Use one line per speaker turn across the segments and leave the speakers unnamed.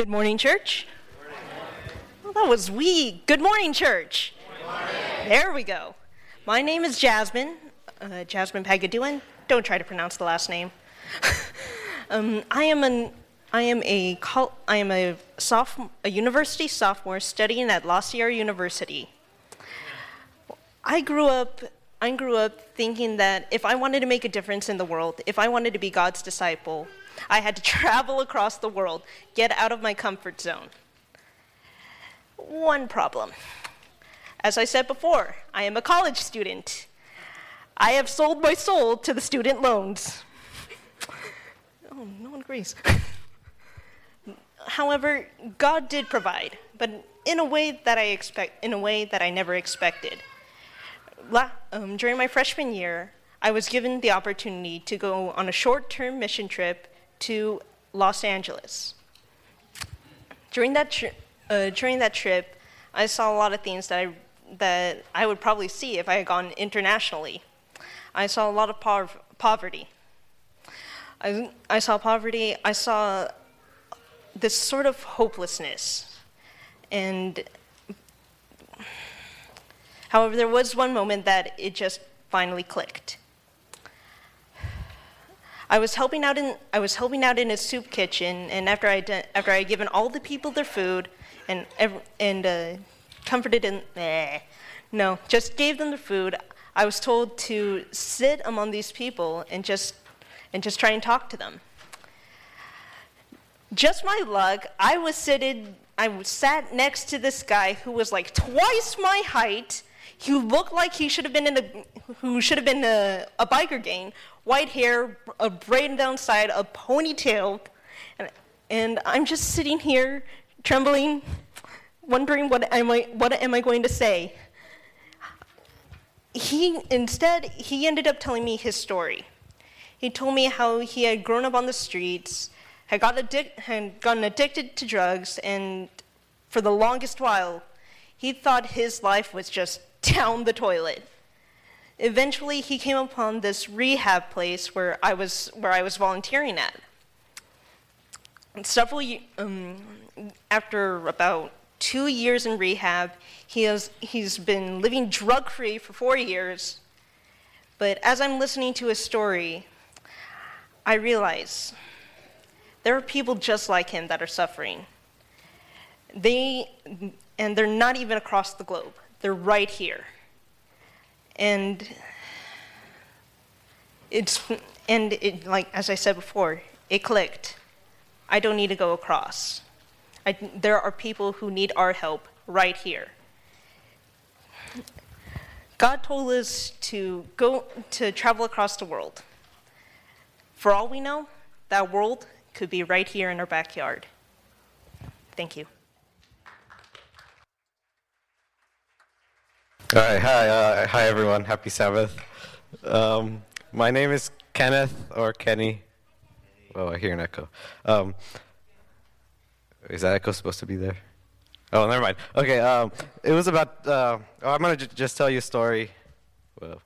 Good morning, church. Well, that was we. Good morning, church. There we go. My name is Jasmine, uh, Jasmine Pagaduan. Don't try to pronounce the last name. um, I am an I am a col- I am a sophomore, a university sophomore studying at La Sierra University. I grew up I grew up thinking that if I wanted to make a difference in the world, if I wanted to be God's disciple, I had to travel across the world, get out of my comfort zone. One problem. As I said before, I am a college student. I have sold my soul to the student loans. oh, no one agrees. However, God did provide, but in a way that I expect, in a way that I never expected. La- um, during my freshman year, I was given the opportunity to go on a short-term mission trip to Los Angeles. During that, tri- uh, during that trip, I saw a lot of things that I, that I would probably see if I had gone internationally. I saw a lot of pov- poverty. I, I saw poverty, I saw this sort of hopelessness. And however, there was one moment that it just finally clicked. I was helping out in I was helping out in a soup kitchen, and after I after I had given all the people their food and and uh, comforted and eh, no, just gave them the food. I was told to sit among these people and just and just try and talk to them. Just my luck, I was sitting I sat next to this guy who was like twice my height. He looked like he should have been in a who should have been a, a biker gang, white hair, a braided down side, a ponytail, and, and I'm just sitting here trembling, wondering what am I what am I going to say. He instead he ended up telling me his story. He told me how he had grown up on the streets, had, got addic- had gotten addicted to drugs, and for the longest while, he thought his life was just down the toilet. Eventually, he came upon this rehab place where I was, where I was volunteering at. And several, um, after about two years in rehab, he has, he's been living drug free for four years. But as I'm listening to his story, I realize there are people just like him that are suffering. They, and they're not even across the globe, they're right here. And it's, and it, like, as I said before, it clicked. I don't need to go across. I, there are people who need our help right here. God told us to go to travel across the world. For all we know, that world could be right here in our backyard. Thank you.
All right, hi, uh, hi everyone. Happy Sabbath. Um, my name is Kenneth or Kenny. Oh, I hear an echo. Um, is that echo supposed to be there? Oh, never mind. Okay, um, it was about. Uh, oh, I'm gonna j- just tell you a story. Well,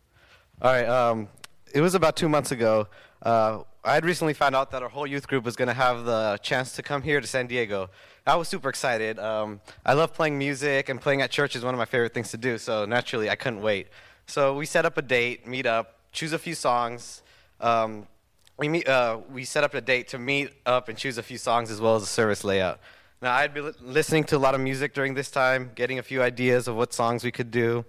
all right. Um, it was about two months ago. Uh, I had recently found out that our whole youth group was gonna have the chance to come here to San Diego. I was super excited. Um, I love playing music, and playing at church is one of my favorite things to do. So naturally, I couldn't wait. So we set up a date, meet up, choose a few songs. Um, we meet. Uh, we set up a date to meet up and choose a few songs as well as a service layout. Now I'd been li- listening to a lot of music during this time, getting a few ideas of what songs we could do.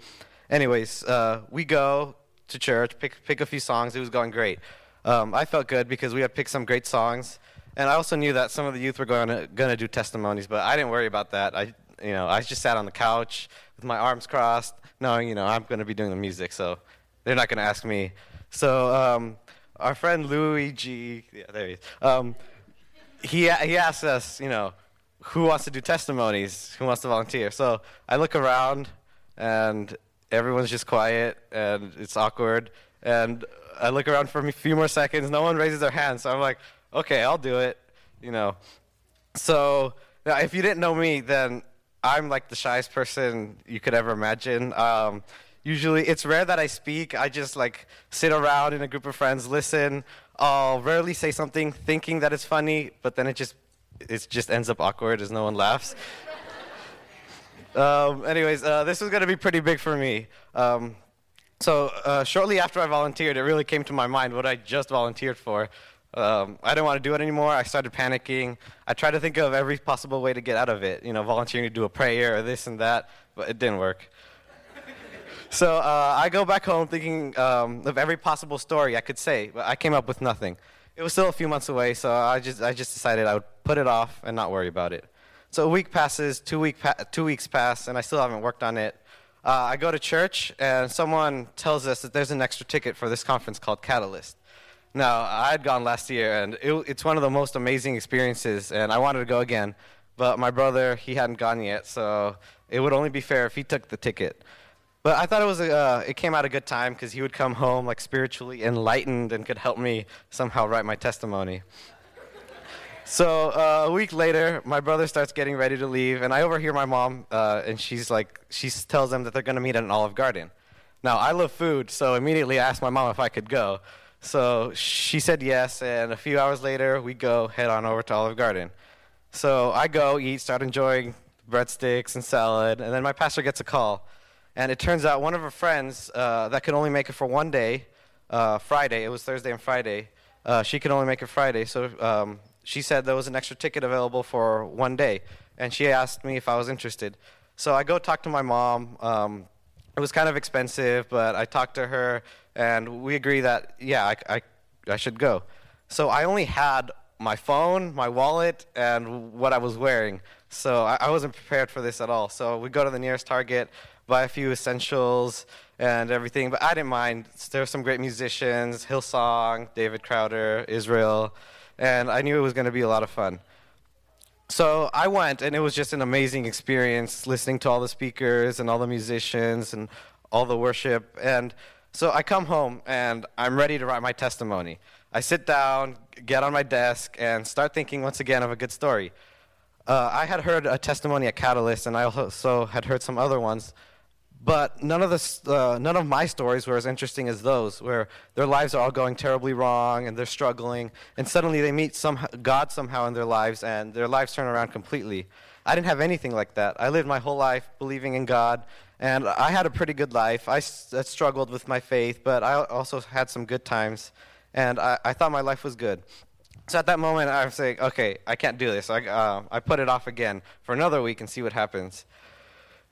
Anyways, uh, we go to church, pick pick a few songs. It was going great. Um, I felt good because we had picked some great songs. And I also knew that some of the youth were going to going to do testimonies, but I didn't worry about that. I you know I just sat on the couch with my arms crossed, knowing you know I'm going to be doing the music, so they're not going to ask me. So um, our friend Luigi, yeah, there he is. Um, he he asked us, you know, who wants to do testimonies, who wants to volunteer. So I look around, and everyone's just quiet, and it's awkward. And I look around for a few more seconds, no one raises their hand, so I'm like okay, I'll do it, you know. So if you didn't know me, then I'm like the shyest person you could ever imagine. Um, usually, it's rare that I speak. I just like sit around in a group of friends, listen. I'll rarely say something thinking that it's funny, but then it just it just ends up awkward as no one laughs. um, anyways, uh, this was to be pretty big for me. Um, so uh, shortly after I volunteered, it really came to my mind what I just volunteered for. Um, I didn't want to do it anymore. I started panicking. I tried to think of every possible way to get out of it. You know, volunteering to do a prayer or this and that, but it didn't work. so uh, I go back home thinking um, of every possible story I could say, but I came up with nothing. It was still a few months away, so I just I just decided I would put it off and not worry about it. So a week passes, two week pa- two weeks pass, and I still haven't worked on it. Uh, I go to church, and someone tells us that there's an extra ticket for this conference called Catalyst. Now, I had gone last year, and it, it's one of the most amazing experiences, and I wanted to go again. But my brother, he hadn't gone yet, so it would only be fair if he took the ticket. But I thought it was a, uh, it came out a good time because he would come home like spiritually enlightened and could help me somehow write my testimony. So uh, a week later, my brother starts getting ready to leave, and I overhear my mom, uh, and she's like, she tells them that they're going to meet at an Olive Garden. Now I love food, so immediately I asked my mom if I could go. So she said yes, and a few hours later, we go head on over to Olive Garden. So I go eat, start enjoying breadsticks and salad, and then my pastor gets a call. And it turns out one of her friends uh, that could only make it for one day, uh, Friday, it was Thursday and Friday, uh, she could only make it Friday. So um, she said there was an extra ticket available for one day. And she asked me if I was interested. So I go talk to my mom. Um, it was kind of expensive, but I talked to her and we agree that yeah, I, I, I should go. So I only had my phone, my wallet, and what I was wearing. So I, I wasn't prepared for this at all. So we go to the nearest Target, buy a few essentials and everything. But I didn't mind. There were some great musicians: Hillsong, David Crowder, Israel, and I knew it was going to be a lot of fun. So I went, and it was just an amazing experience listening to all the speakers and all the musicians and all the worship. And so I come home and I'm ready to write my testimony. I sit down, get on my desk, and start thinking once again of a good story. Uh, I had heard a testimony at Catalyst, and I also had heard some other ones, but none of, this, uh, none of my stories were as interesting as those, where their lives are all going terribly wrong and they're struggling, and suddenly they meet some, God somehow in their lives, and their lives turn around completely. I didn't have anything like that. I lived my whole life believing in God, and I had a pretty good life. I, struggled with my faith, but I also had some good times. And I, I thought my life was good. So at that moment, I was saying, okay, I can't do this. I, uh, I put it off again for another week and see what happens.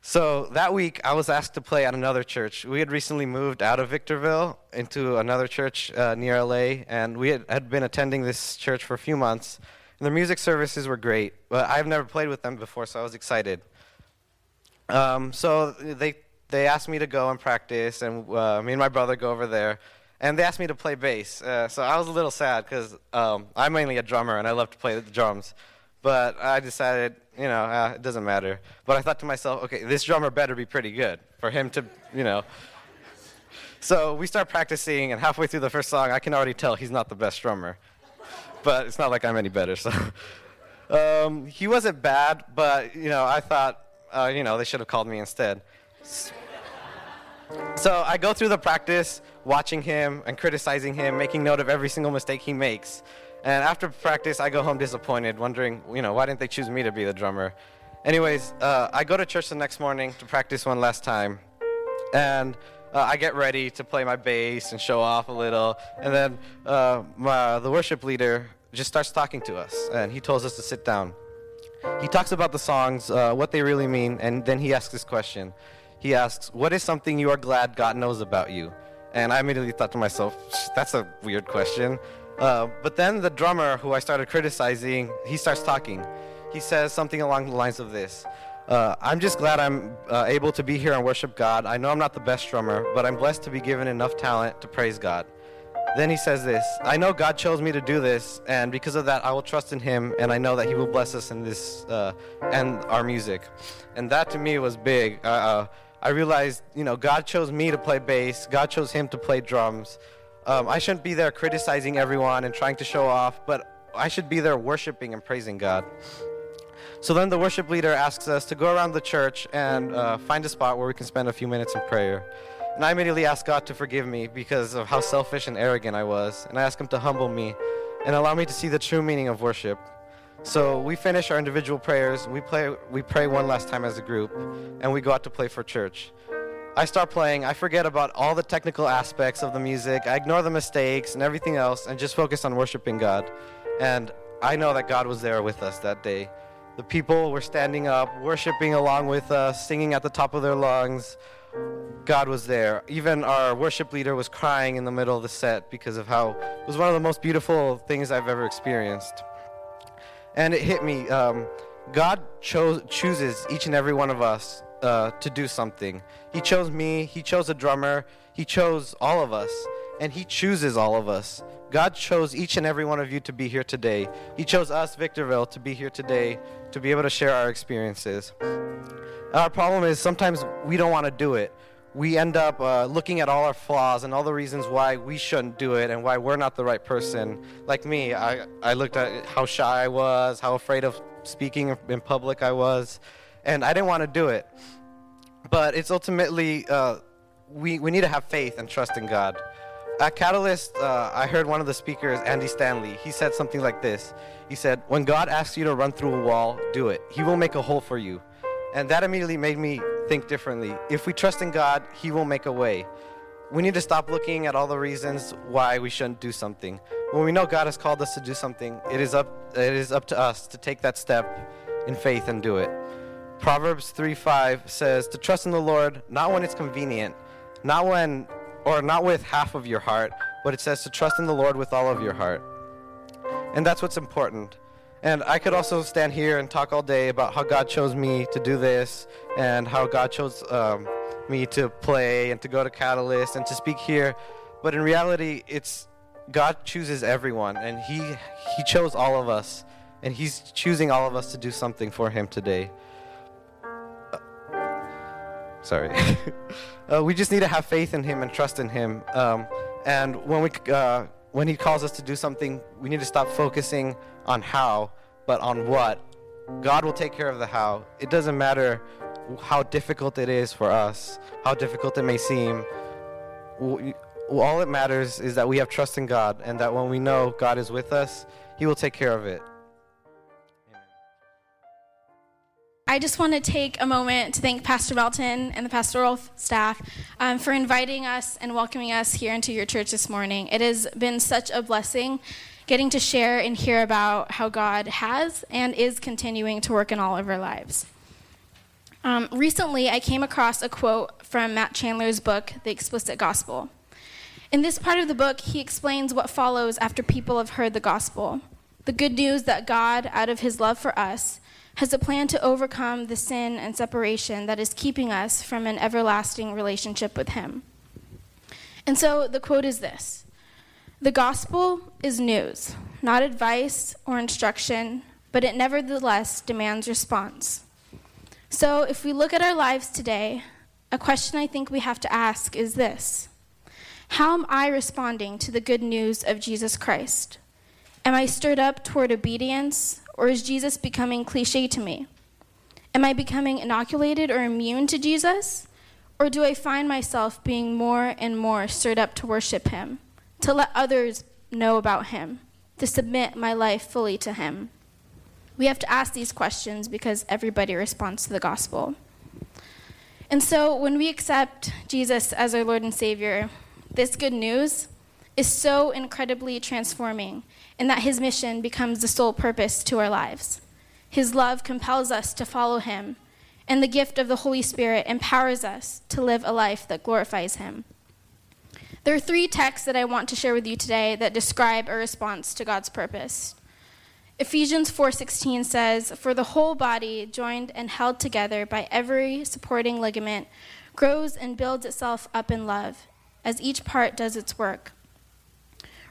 So that week, I was asked to play at another church. We had recently moved out of Victorville into another church uh, near LA, and we had, had, been attending this church for a few months. And the music services were great, but I've never played with them before, so I was excited. Um, so they they asked me to go and practice, and uh, me and my brother go over there, and they asked me to play bass. Uh, so I was a little sad because um, I'm mainly a drummer and I love to play the drums, but I decided, you know, uh, it doesn't matter. But I thought to myself, okay, this drummer better be pretty good for him to, you know. So we start practicing, and halfway through the first song, I can already tell he's not the best drummer. But it's not like I'm any better. So um, he wasn't bad, but you know, I thought uh, you know, they should have called me instead. So I go through the practice, watching him and criticizing him, making note of every single mistake he makes. And after practice, I go home disappointed, wondering, you know, why didn't they choose me to be the drummer? Anyways, uh, I go to church the next morning to practice one last time. And uh, I get ready to play my bass and show off a little. And then uh, my, the worship leader just starts talking to us. And he tells us to sit down. He talks about the songs, uh, what they really mean, and then he asks this question. He asks, What is something you are glad God knows about you? And I immediately thought to myself, That's a weird question. Uh, but then the drummer, who I started criticizing, he starts talking. He says something along the lines of this uh, I'm just glad I'm uh, able to be here and worship God. I know I'm not the best drummer, but I'm blessed to be given enough talent to praise God. Then he says this I know God chose me to do this, and because of that, I will trust in him, and I know that he will bless us in this uh, and our music. And that to me was big. Uh, uh, I realized, you know, God chose me to play bass, God chose him to play drums. Um, I shouldn't be there criticizing everyone and trying to show off, but I should be there worshiping and praising God. So then the worship leader asks us to go around the church and uh, find a spot where we can spend a few minutes in prayer. And I immediately asked God to forgive me because of how selfish and arrogant I was. And I asked Him to humble me and allow me to see the true meaning of worship. So we finish our individual prayers. We play. We pray one last time as a group, and we go out to play for church. I start playing. I forget about all the technical aspects of the music. I ignore the mistakes and everything else, and just focus on worshiping God. And I know that God was there with us that day. The people were standing up, worshiping along with us, singing at the top of their lungs. God was there. Even our worship leader was crying in the middle of the set because of how it was one of the most beautiful things I've ever experienced. And it hit me. Um, God chose, chooses each and every one of us uh, to do something. He chose me, He chose a drummer, He chose all of us, and He chooses all of us. God chose each and every one of you to be here today. He chose us, Victorville, to be here today, to be able to share our experiences. Our problem is sometimes we don't want to do it. We end up uh, looking at all our flaws and all the reasons why we shouldn't do it and why we're not the right person. Like me, I, I looked at how shy I was, how afraid of speaking in public I was, and I didn't want to do it. But it's ultimately, uh, we, we need to have faith and trust in God. At Catalyst, uh, I heard one of the speakers, Andy Stanley, he said something like this. He said, When God asks you to run through a wall, do it. He will make a hole for you. And that immediately made me think differently. If we trust in God, He will make a way. We need to stop looking at all the reasons why we shouldn't do something. When we know God has called us to do something, it is up, it is up to us to take that step in faith and do it. Proverbs 3 5 says, To trust in the Lord, not when it's convenient, not when, or not with half of your heart, but it says to trust in the Lord with all of your heart. And that's what's important. And I could also stand here and talk all day about how God chose me to do this and how God chose um, me to play and to go to Catalyst and to speak here. But in reality, it's God chooses everyone, and He He chose all of us, and He's choosing all of us to do something for Him today. Sorry. uh, we just need to have faith in Him and trust in Him. Um, and when we uh, when He calls us to do something, we need to stop focusing on how, but on what. God will take care of the how. It doesn't matter how difficult it is for us, how difficult it may seem. All it matters is that we have trust in God and that when we know God is with us, He will take care of it.
I just want to take a moment to thank Pastor Belton and the pastoral staff um, for inviting us and welcoming us here into your church this morning. It has been such a blessing getting to share and hear about how God has and is continuing to work in all of our lives. Um, recently, I came across a quote from Matt Chandler's book, The Explicit Gospel. In this part of the book, he explains what follows after people have heard the gospel the good news that God, out of his love for us, has a plan to overcome the sin and separation that is keeping us from an everlasting relationship with him. And so the quote is this The gospel is news, not advice or instruction, but it nevertheless demands response. So, if we look at our lives today, a question I think we have to ask is this How am I responding to the good news of Jesus Christ? Am I stirred up toward obedience, or is Jesus becoming cliche to me? Am I becoming inoculated or immune to Jesus? Or do I find myself being more and more stirred up to worship Him, to let others know about Him, to submit my life fully to Him? We have to ask these questions because everybody responds to the gospel. And so when we accept Jesus as our Lord and Savior, this good news is so incredibly transforming in that his mission becomes the sole purpose to our lives. His love compels us to follow him, and the gift of the Holy Spirit empowers us to live a life that glorifies him. There are three texts that I want to share with you today that describe a response to God's purpose. Ephesians 4:16 says, "For the whole body, joined and held together by every supporting ligament, grows and builds itself up in love, as each part does its work."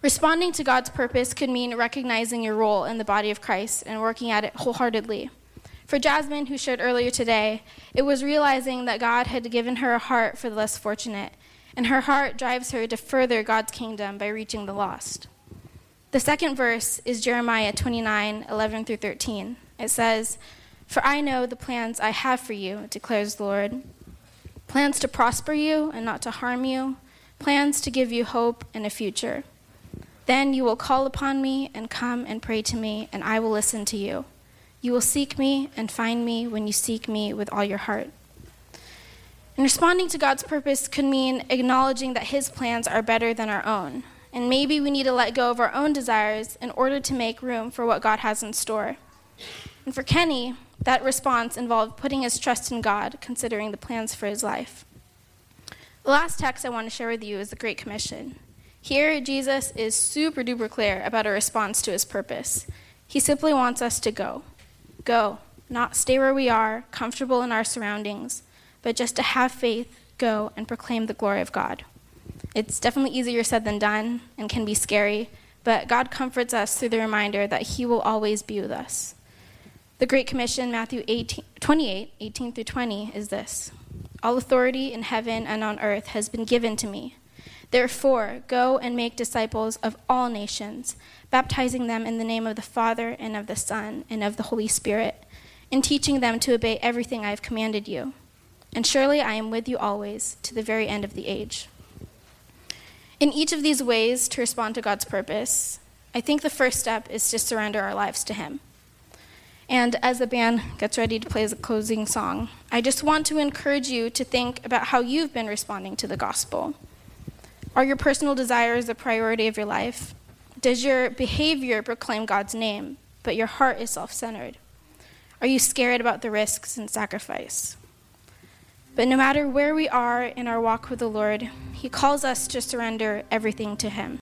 Responding to God's purpose could mean recognizing your role in the body of Christ and working at it wholeheartedly. For Jasmine, who shared earlier today, it was realizing that God had given her a heart for the less fortunate, and her heart drives her to further God's kingdom by reaching the lost. The second verse is Jeremiah 29 11 through 13. It says, For I know the plans I have for you, declares the Lord plans to prosper you and not to harm you, plans to give you hope and a future. Then you will call upon me and come and pray to me, and I will listen to you. You will seek me and find me when you seek me with all your heart. And responding to God's purpose could mean acknowledging that His plans are better than our own. And maybe we need to let go of our own desires in order to make room for what God has in store. And for Kenny, that response involved putting his trust in God, considering the plans for his life. The last text I want to share with you is the Great Commission. Here, Jesus is super duper clear about a response to his purpose. He simply wants us to go. Go, not stay where we are, comfortable in our surroundings, but just to have faith, go, and proclaim the glory of God. It's definitely easier said than done and can be scary, but God comforts us through the reminder that He will always be with us. The Great Commission, Matthew 18, 28, 18 through 20, is this All authority in heaven and on earth has been given to me. Therefore, go and make disciples of all nations, baptizing them in the name of the Father and of the Son and of the Holy Spirit, and teaching them to obey everything I have commanded you. And surely I am with you always to the very end of the age. In each of these ways to respond to God's purpose, I think the first step is to surrender our lives to Him. And as the band gets ready to play the closing song, I just want to encourage you to think about how you've been responding to the gospel. Are your personal desires the priority of your life? Does your behavior proclaim God's name, but your heart is self centered? Are you scared about the risks and sacrifice? But no matter where we are in our walk with the Lord, He calls us to surrender everything to Him.